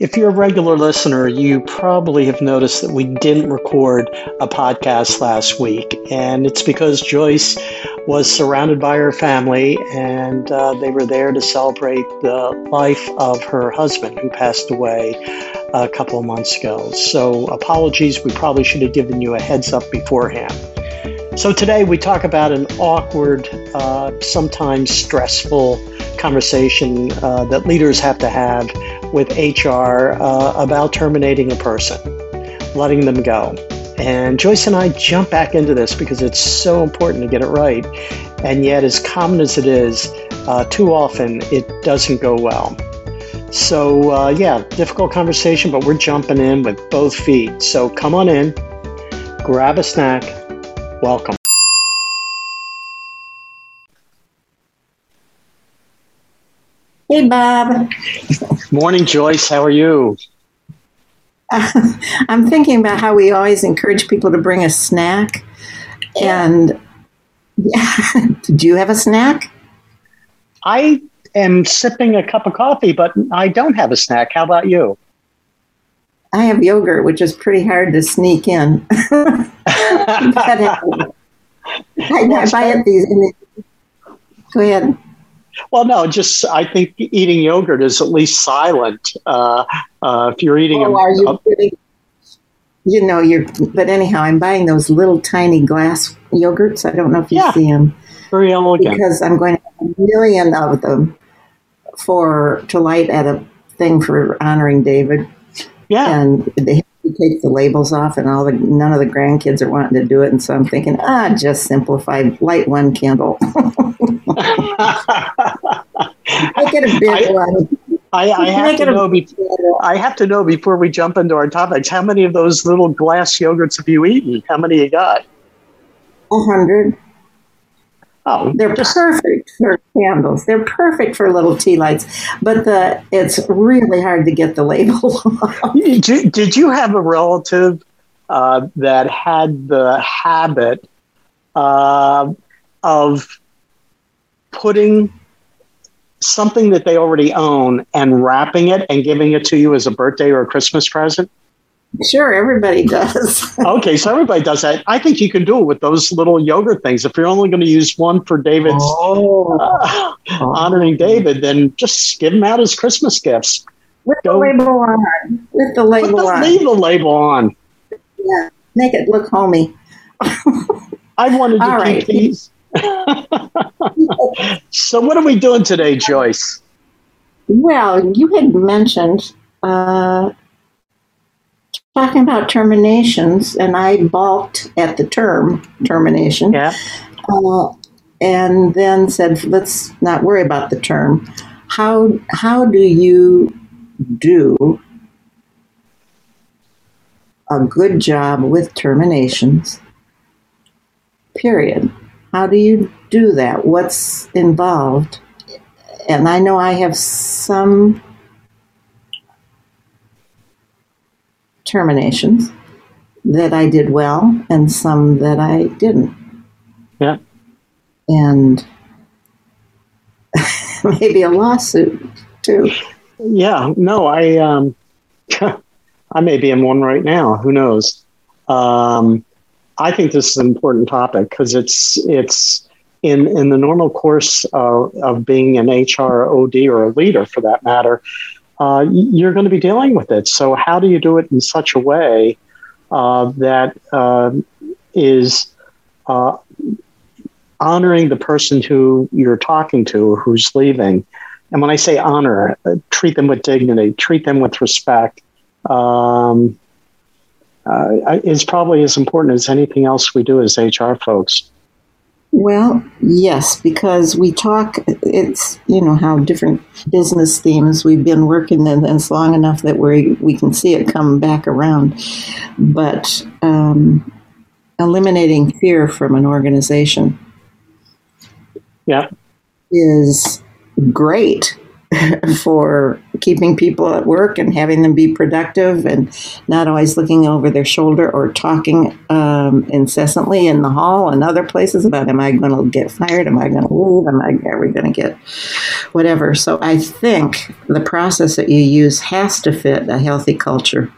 If you're a regular listener, you probably have noticed that we didn't record a podcast last week. And it's because Joyce was surrounded by her family and uh, they were there to celebrate the life of her husband who passed away a couple of months ago. So, apologies, we probably should have given you a heads up beforehand. So, today we talk about an awkward, uh, sometimes stressful conversation uh, that leaders have to have with HR uh, about terminating a person, letting them go. And Joyce and I jump back into this because it's so important to get it right. And yet, as common as it is, uh, too often it doesn't go well. So, uh, yeah, difficult conversation, but we're jumping in with both feet. So, come on in, grab a snack. Welcome. Hey, Bob. Morning, Joyce. How are you? I'm thinking about how we always encourage people to bring a snack. And yeah, do you have a snack? I am sipping a cup of coffee, but I don't have a snack. How about you? I have yogurt, which is pretty hard to sneak in. uh, I, I buy it these. Go ahead. Well, no, just I think eating yogurt is at least silent. Uh, uh, if you're eating, oh, a, are you kidding? You know, you're. But anyhow, I'm buying those little tiny glass yogurts. I don't know if you Yeah. see them very elegant. because I'm going to have a million of them for to light at a thing for honoring David, yeah, and they to take the labels off, and all the none of the grandkids are wanting to do it, and so I'm thinking, ah, just simplify, light one candle, make it a big I- one. I, I have to know. Be. I have to know before we jump into our topics. How many of those little glass yogurts have you eaten? How many you got? A hundred. Oh, They're perfect for candles. They're perfect for little tea lights, but the it's really hard to get the label. Did you, did you have a relative uh, that had the habit uh, of putting something that they already own and wrapping it and giving it to you as a birthday or a Christmas present? Sure, everybody does. Okay, so everybody does that. I think you can do it with those little yogurt things. If you're only going to use one for David's Oh, uh, honoring David, then just give him out as Christmas gifts. with the label on. With the Put label the, on. leave the label on. Yeah, make it look homey. I wanted to All keep right. these. so, what are we doing today, Joyce? Well, you had mentioned uh, talking about terminations, and I balked at the term termination. Yeah. uh, and then said, "Let's not worry about the term. How how do you do a good job with terminations? Period. How do you do that? What's involved? And I know I have some terminations that I did well, and some that I didn't." Yeah. and maybe a lawsuit too. Yeah. No, I um, I may be in one right now. Who knows? Um, I think this is an important topic because it's it's in in the normal course of, of being an HR OD or a leader for that matter. Uh, you're going to be dealing with it. So how do you do it in such a way uh, that um is uh, honoring the person who you're talking to or who's leaving? And when I say honor, uh, treat them with dignity, treat them with respect. Um, uh, is probably as important as anything else we do as HR folks. Well, yes, because we talk. It's you know how different business themes we've been working in this long enough that we we can see it come back around. But um, eliminating fear from an organization Yeah. is great for keeping people at work and having them be productive and not always looking over their shoulder or talking um, incessantly in the hall and other places about am I going to get fired? Am I going to leave? Am I we going to get whatever? So I think the process that you use has to fit a healthy culture,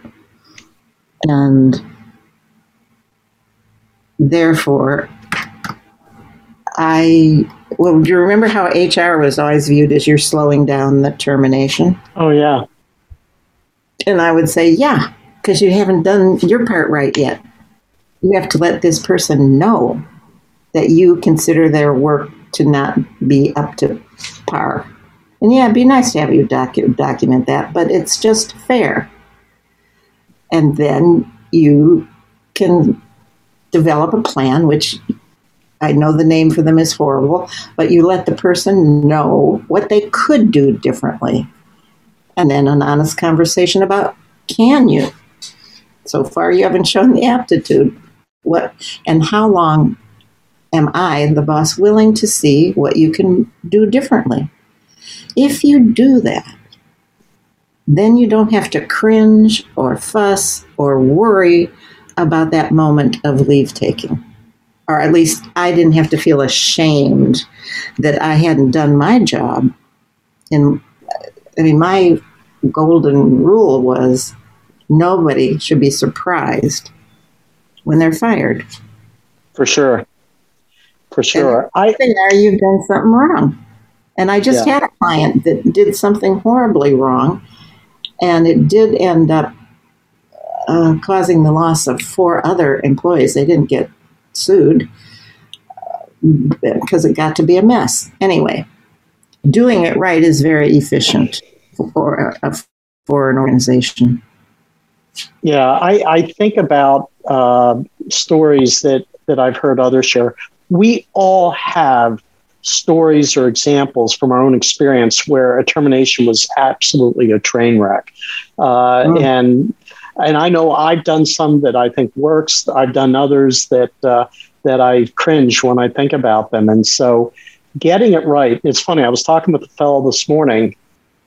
and therefore I well, do you remember how HR was always viewed as you're slowing down the termination? Oh yeah. And I would say, yeah, because you haven't done your part right yet. You have to let this person know that you consider their work to not be up to par. And yeah, it'd be nice to have you docu- document that, but it's just fair. And then you can develop a plan, which I know the name for them is horrible, but you let the person know what they could do differently. And then an honest conversation about can you? So far, you haven't shown the aptitude. What and how long am I, the boss, willing to see what you can do differently? If you do that, then you don't have to cringe or fuss or worry about that moment of leave taking or at least I didn't have to feel ashamed that I hadn't done my job. And I mean, my golden rule was nobody should be surprised when they're fired. For sure. For sure. I think there you've done something wrong. And I just yeah. had a client that did something horribly wrong, and it did end up uh, causing the loss of four other employees. They didn't get sued because it got to be a mess. Anyway, doing it right is very efficient for, uh, for an organization. Yeah, I, I think about uh, stories that, that I've heard others share. We all have stories or examples from our own experience where a termination was absolutely a train wreck. Uh, mm. And and I know I've done some that I think works. I've done others that uh, that I cringe when I think about them. And so getting it right, it's funny. I was talking with a fellow this morning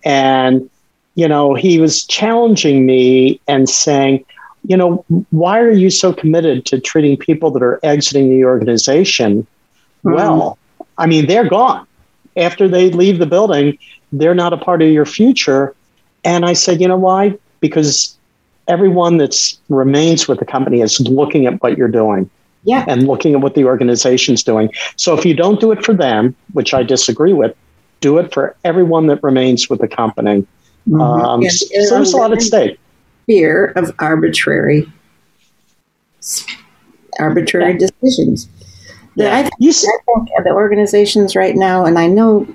and, you know, he was challenging me and saying, you know, why are you so committed to treating people that are exiting the organization mm-hmm. well? I mean, they're gone. After they leave the building, they're not a part of your future. And I said, you know why? Because everyone that remains with the company is looking at what you're doing yeah. and looking at what the organization's doing. So if you don't do it for them, which I disagree with, do it for everyone that remains with the company. Mm-hmm. Um, so there's a lot at stake. Fear of arbitrary arbitrary yeah. decisions. Yeah. I, think, I think the organizations right now, and I know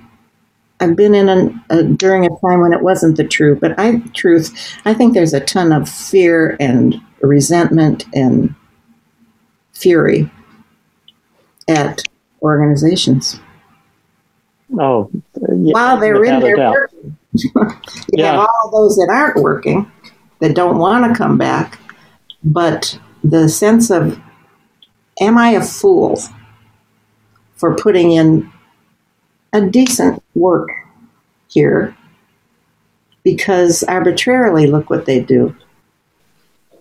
I've been in a, during a time when it wasn't the truth, but I truth. I think there's a ton of fear and resentment and fury at organizations. Oh, yeah, while they're in there working, you yeah. have all those that aren't working that don't want to come back, but the sense of, am I a fool for putting in a decent work here? Because arbitrarily, look what they do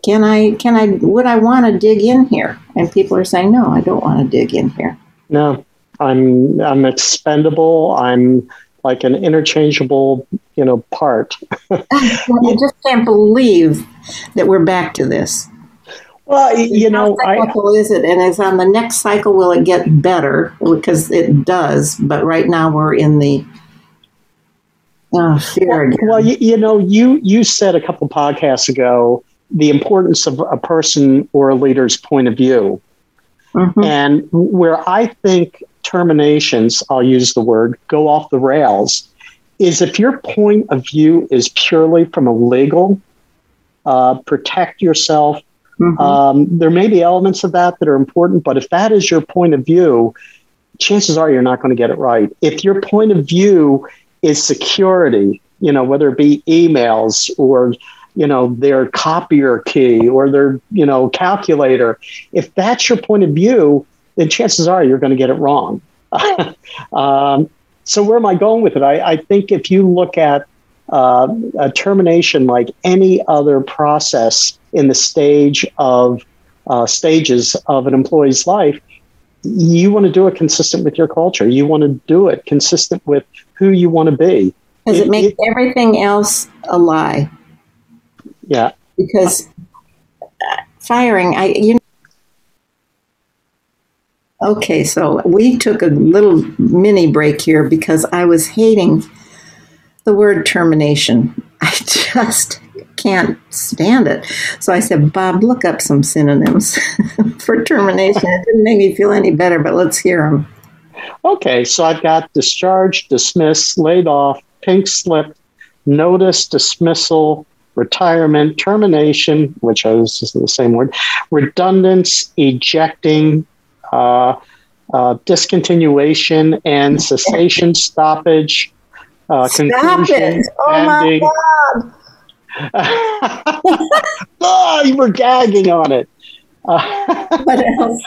can I, can I, would I want to dig in here? And people are saying, no, I don't want to dig in here. No, I'm, I'm expendable. I'm like an interchangeable, you know, part. I just can't believe that we're back to this. Well, you know, how cyclical I, is it? And is on the next cycle will it get better? Because it does, but right now we're in the oh, fear. Well, well you, you, know, you you said a couple podcasts ago the importance of a person or a leader's point of view. Mm-hmm. And where I think terminations, I'll use the word, go off the rails, is if your point of view is purely from a legal, uh, protect yourself. Mm-hmm. Um, there may be elements of that that are important, but if that is your point of view, chances are you're not going to get it right. If your point of view is security, you know, whether it be emails or you know their copier key or their you know calculator if that's your point of view then chances are you're going to get it wrong um, so where am I going with it? I, I think if you look at uh, a termination like any other process in the stage of uh, stages of an employee's life, you want to do it consistent with your culture. You want to do it consistent with who you want to be. Because it, it makes everything else a lie. Yeah. Because uh, firing, I you know, Okay, so we took a little mini break here because I was hating the word termination. I just can't stand it. So I said, Bob, look up some synonyms for termination. It didn't make me feel any better, but let's hear them. Okay, so I've got discharge, dismiss, laid off, pink slip, notice, dismissal, retirement, termination, which is the same word, redundance, ejecting, uh, uh, discontinuation and cessation, stoppage, uh, Stop conclusion, it. Oh my God. oh, you were gagging on it. Uh, what else?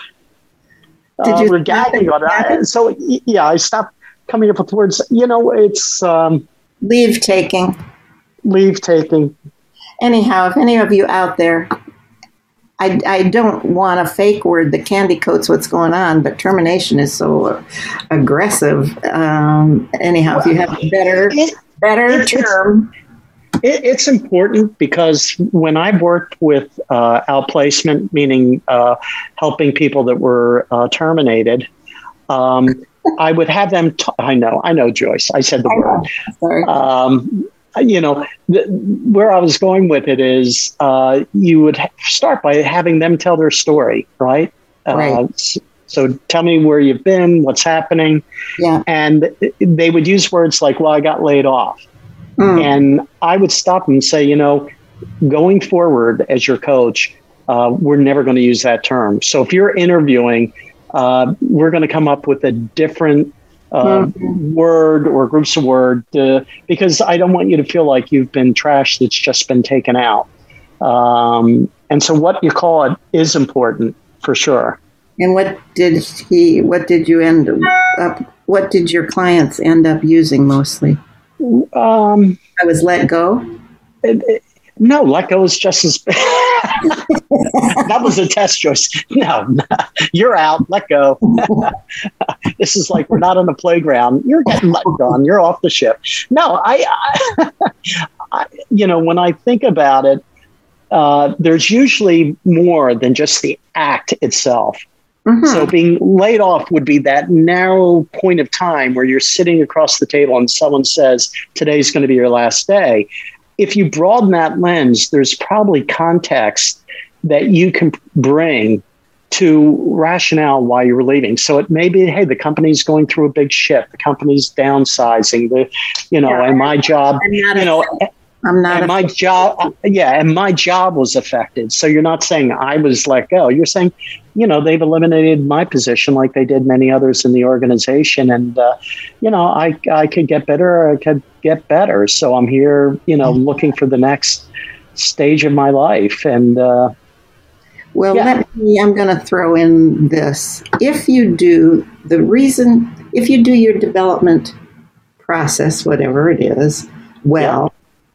Did you uh, we're gagging on it. So, yeah, I stopped coming up with words. You know, it's um, leave taking. Leave taking. Anyhow, if any of you out there, I, I don't want a fake word that candy coats what's going on, but termination is so aggressive. Um, anyhow, if you have a better, better term it, it's important because when I've worked with uh, outplacement, meaning uh, helping people that were uh, terminated, um, I would have them. T- I know, I know, Joyce. I said the I word. Sorry. Um, you know, th- where I was going with it is uh, you would ha- start by having them tell their story, right? Uh, right. So tell me where you've been, what's happening. Yeah. And they would use words like, well, I got laid off. Mm. And I would stop them and say, you know, going forward as your coach, uh, we're never going to use that term. So if you're interviewing, uh, we're going to come up with a different uh, mm-hmm. word or groups of word uh, because I don't want you to feel like you've been trash that's just been taken out. Um, and so what you call it is important for sure. And what did he? What did you end up? What did your clients end up using mostly? Um, I was let go. It, no, let go is just as bad. that was a test choice. No, you're out. Let go. this is like we're not on the playground. You're getting let go. You're off the ship. No, I, I, I you know, when I think about it, uh, there's usually more than just the act itself. Mm-hmm. So being laid off would be that narrow point of time where you're sitting across the table and someone says, today's going to be your last day. If you broaden that lens, there's probably context that you can bring to rationale why you're leaving. So it may be, hey, the company's going through a big shift. The company's downsizing. The, you know, yeah, and my job, you know, I'm not. And my job, yeah, and my job was affected. So you're not saying I was let go. You're saying, you know, they've eliminated my position like they did many others in the organization, and uh, you know, I I could get better. I could get better. So I'm here, you know, looking for the next stage of my life, and. Uh, well, yeah. let me, I'm going to throw in this. If you do the reason, if you do your development process, whatever it is, well,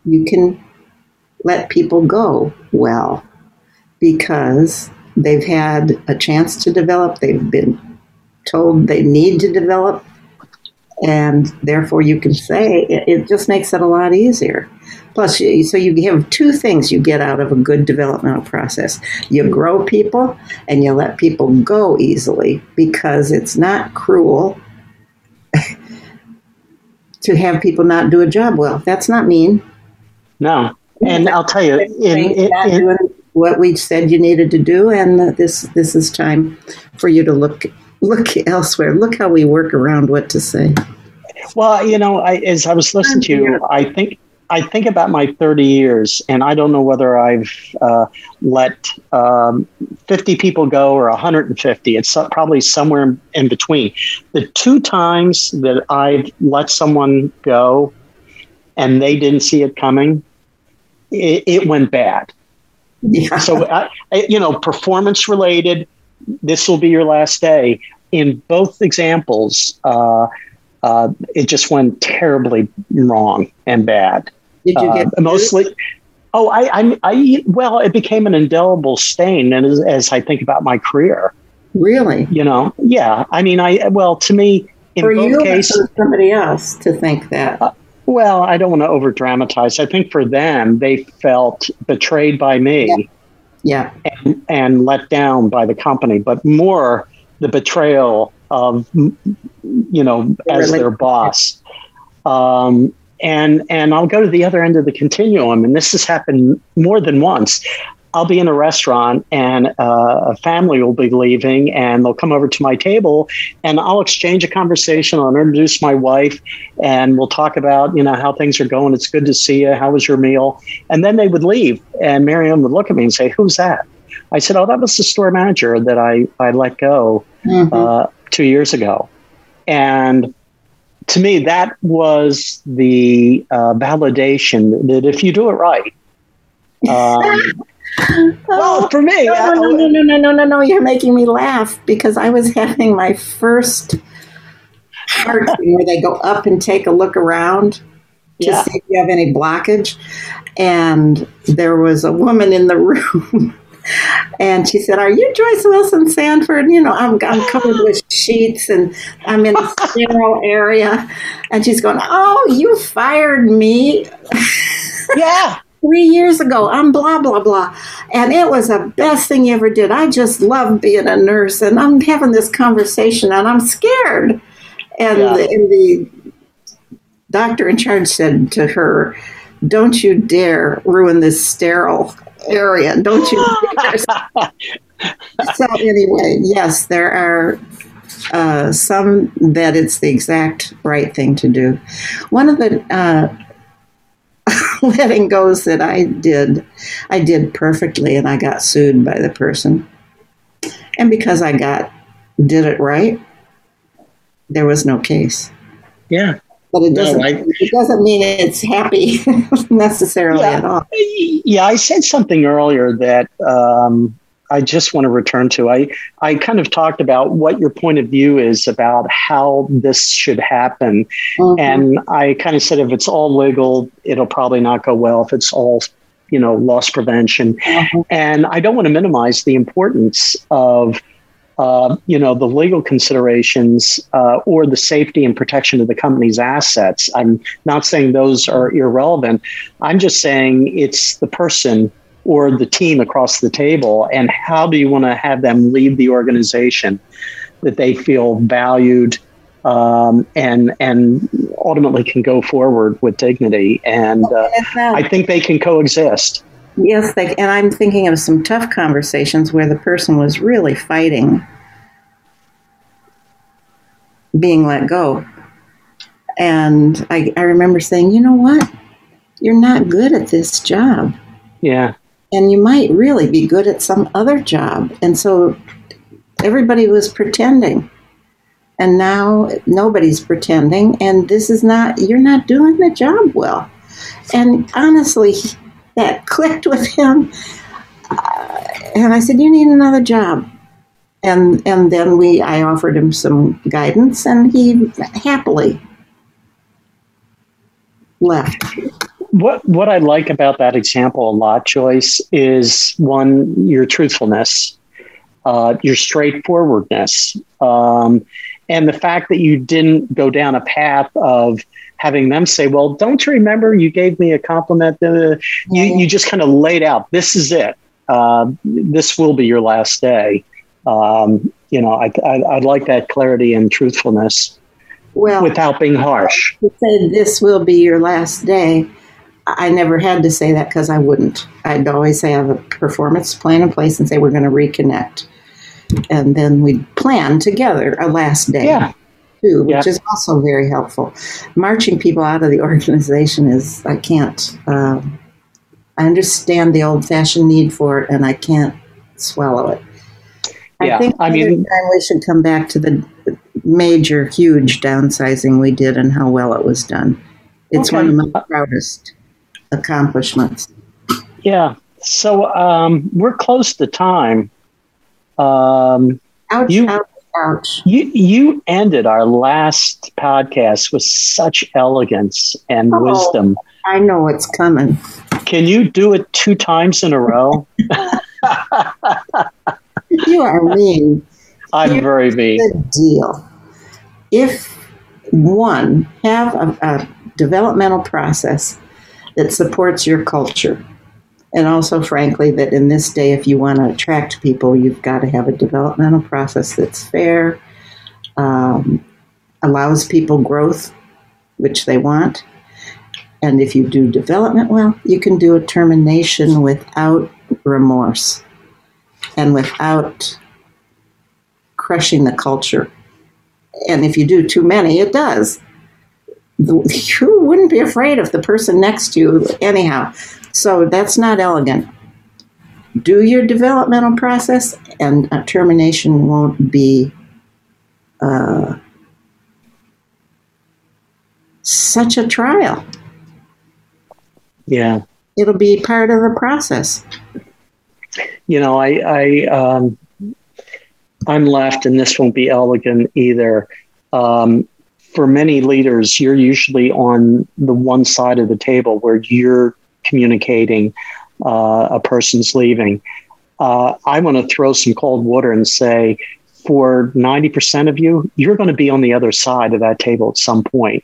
you can let people go well because they've had a chance to develop, they've been told they need to develop, and therefore you can say it, just makes it a lot easier. Plus, so you have two things you get out of a good developmental process. You grow people and you let people go easily because it's not cruel to have people not do a job well. That's not mean. No, and I'll tell you, in, in, in, what we said you needed to do, and this this is time for you to look look elsewhere. Look how we work around what to say. Well, you know, I, as I was listening to you, I think I think about my 30 years, and I don't know whether I've uh, let um, 50 people go or 150. It's probably somewhere in between. The two times that I've let someone go and they didn't see it coming, it, it went bad. Yeah. So, I, you know, performance related, this will be your last day. In both examples, uh, uh, uh, it just went terribly wrong and bad. Did you get uh, mostly? Oh, I, I, I, well, it became an indelible stain, and as, as, I think about my career, really, you know, yeah. I mean, I well, to me, in for both you cases, somebody else to think that. Well, I don't want to over dramatize. I think for them, they felt betrayed by me, yeah, yeah. And, and let down by the company, but more the betrayal of you know as their boss. Um, and and I'll go to the other end of the continuum, and this has happened more than once. I'll be in a restaurant and uh, a family will be leaving and they'll come over to my table and I'll exchange a conversation. I'll introduce my wife and we'll talk about, you know, how things are going. It's good to see you. How was your meal? And then they would leave and Miriam would look at me and say, who's that? I said, oh, that was the store manager that I, I let go mm-hmm. uh, two years ago. And to me, that was the uh, validation that if you do it right, um, well, oh, for me. No, no, no, no, no, no, no, no. You're making me laugh because I was having my first heart thing where they go up and take a look around to yeah. see if you have any blockage. And there was a woman in the room. and she said, "Are you Joyce Wilson Sanford?" And, you know, I'm, I'm covered with sheets and I'm in a sterile area, and she's going, "Oh, you fired me." yeah, Three years ago, I'm blah, blah, blah. And it was the best thing you ever did. I just love being a nurse. And I'm having this conversation and I'm scared. And, yeah. the, and the doctor in charge said to her, Don't you dare ruin this sterile area, don't you? so anyway, yes, there are uh, some that it's the exact right thing to do. One of the uh, letting goes that I did, I did perfectly, and I got sued by the person. And because I got did it right, there was no case. Yeah but it doesn't. No, I, it doesn't mean it's happy necessarily yeah, at all. Yeah, I said something earlier that um, I just want to return to. I I kind of talked about what your point of view is about how this should happen, mm-hmm. and I kind of said if it's all legal, it'll probably not go well. If it's all you know loss prevention, mm-hmm. and I don't want to minimize the importance of uh, you know, the legal considerations uh, or the safety and protection of the company's assets. I'm not saying those are irrelevant. I'm just saying it's the person or the team across the table, and how do you want to have them lead the organization that they feel valued um, and and ultimately can go forward with dignity. And uh, I think they can coexist. Yes, they, and I'm thinking of some tough conversations where the person was really fighting being let go. And I, I remember saying, you know what? You're not good at this job. Yeah. And you might really be good at some other job. And so everybody was pretending. And now nobody's pretending. And this is not, you're not doing the job well. And honestly, that clicked with him. Uh, and I said, You need another job. And, and then we, I offered him some guidance, and he happily left. What what I like about that example a lot, Joyce, is one your truthfulness, uh, your straightforwardness, um, and the fact that you didn't go down a path of having them say, "Well, don't you remember you gave me a compliment?" Uh, you you just kind of laid out, "This is it. Uh, this will be your last day." Um, you know, I, I, I like that clarity and truthfulness well, without being harsh. Say this will be your last day, I never had to say that because I wouldn't. I'd always say I have a performance plan in place and say we're going to reconnect, and then we'd plan together a last day. Yeah. Too, which yeah. is also very helpful. Marching people out of the organization is I can't. Uh, I understand the old-fashioned need for it, and I can't swallow it. Yeah, I think I mean, we should come back to the major, huge downsizing we did and how well it was done. It's okay. one of my proudest accomplishments. Yeah. So um, we're close to time. Um, ouch, you, ouch, couch. You you ended our last podcast with such elegance and Oh. wisdom. I know what's coming. Can you do it two times in a row? You are mean. I'm very mean. The deal. If one have a, a developmental process that supports your culture, and also, frankly, that in this day, if you want to attract people, you've got to have a developmental process that's fair, um, allows people growth, which they want. And if you do development well, you can do a termination without remorse and without crushing the culture. And if you do too many, it does. You wouldn't be afraid of the person next to you, anyhow. So that's not elegant. Do your developmental process, and a termination won't be uh, such a trial. Yeah. It'll be part of the process. You know, I, I um, I'm left, and this won't be elegant either. Um, for many leaders, you're usually on the one side of the table where you're communicating uh, a person's leaving. Uh, I want to throw some cold water and say, for 90% of you, you're going to be on the other side of that table at some point.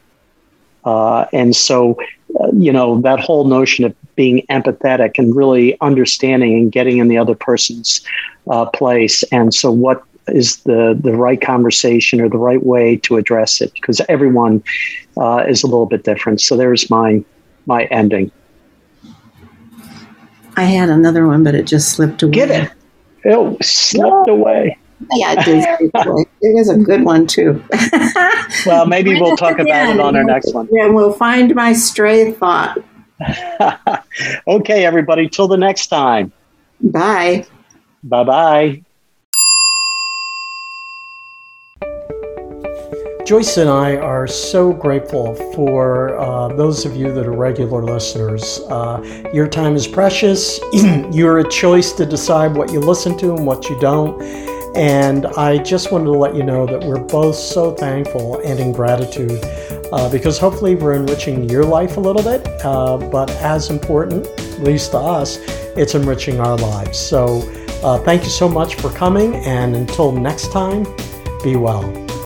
Uh, and so, uh, you know, that whole notion of being empathetic and really understanding and getting in the other person's uh, place. And so, what is the the right conversation or the right way to address it? Because everyone uh, is a little bit different. So, there's my my ending. I had another one, but it just slipped away. Get it? It slipped away. Yeah, it did. slip. It was a good one too. Well, maybe we'll talk about it on our next one. And we'll find my stray thought. okay, everybody. Till the next time. Bye. Bye bye. Joyce and I are so grateful for uh, those of you that are regular listeners. Uh, your time is precious. You're a choice to decide what you listen to and what you don't. And I just wanted to let you know that we're both so thankful and in gratitude uh, because hopefully we're enriching your life a little bit. Uh, but as important, at least to us, it's enriching our lives. So uh, thank you so much for coming. And until next time, be well.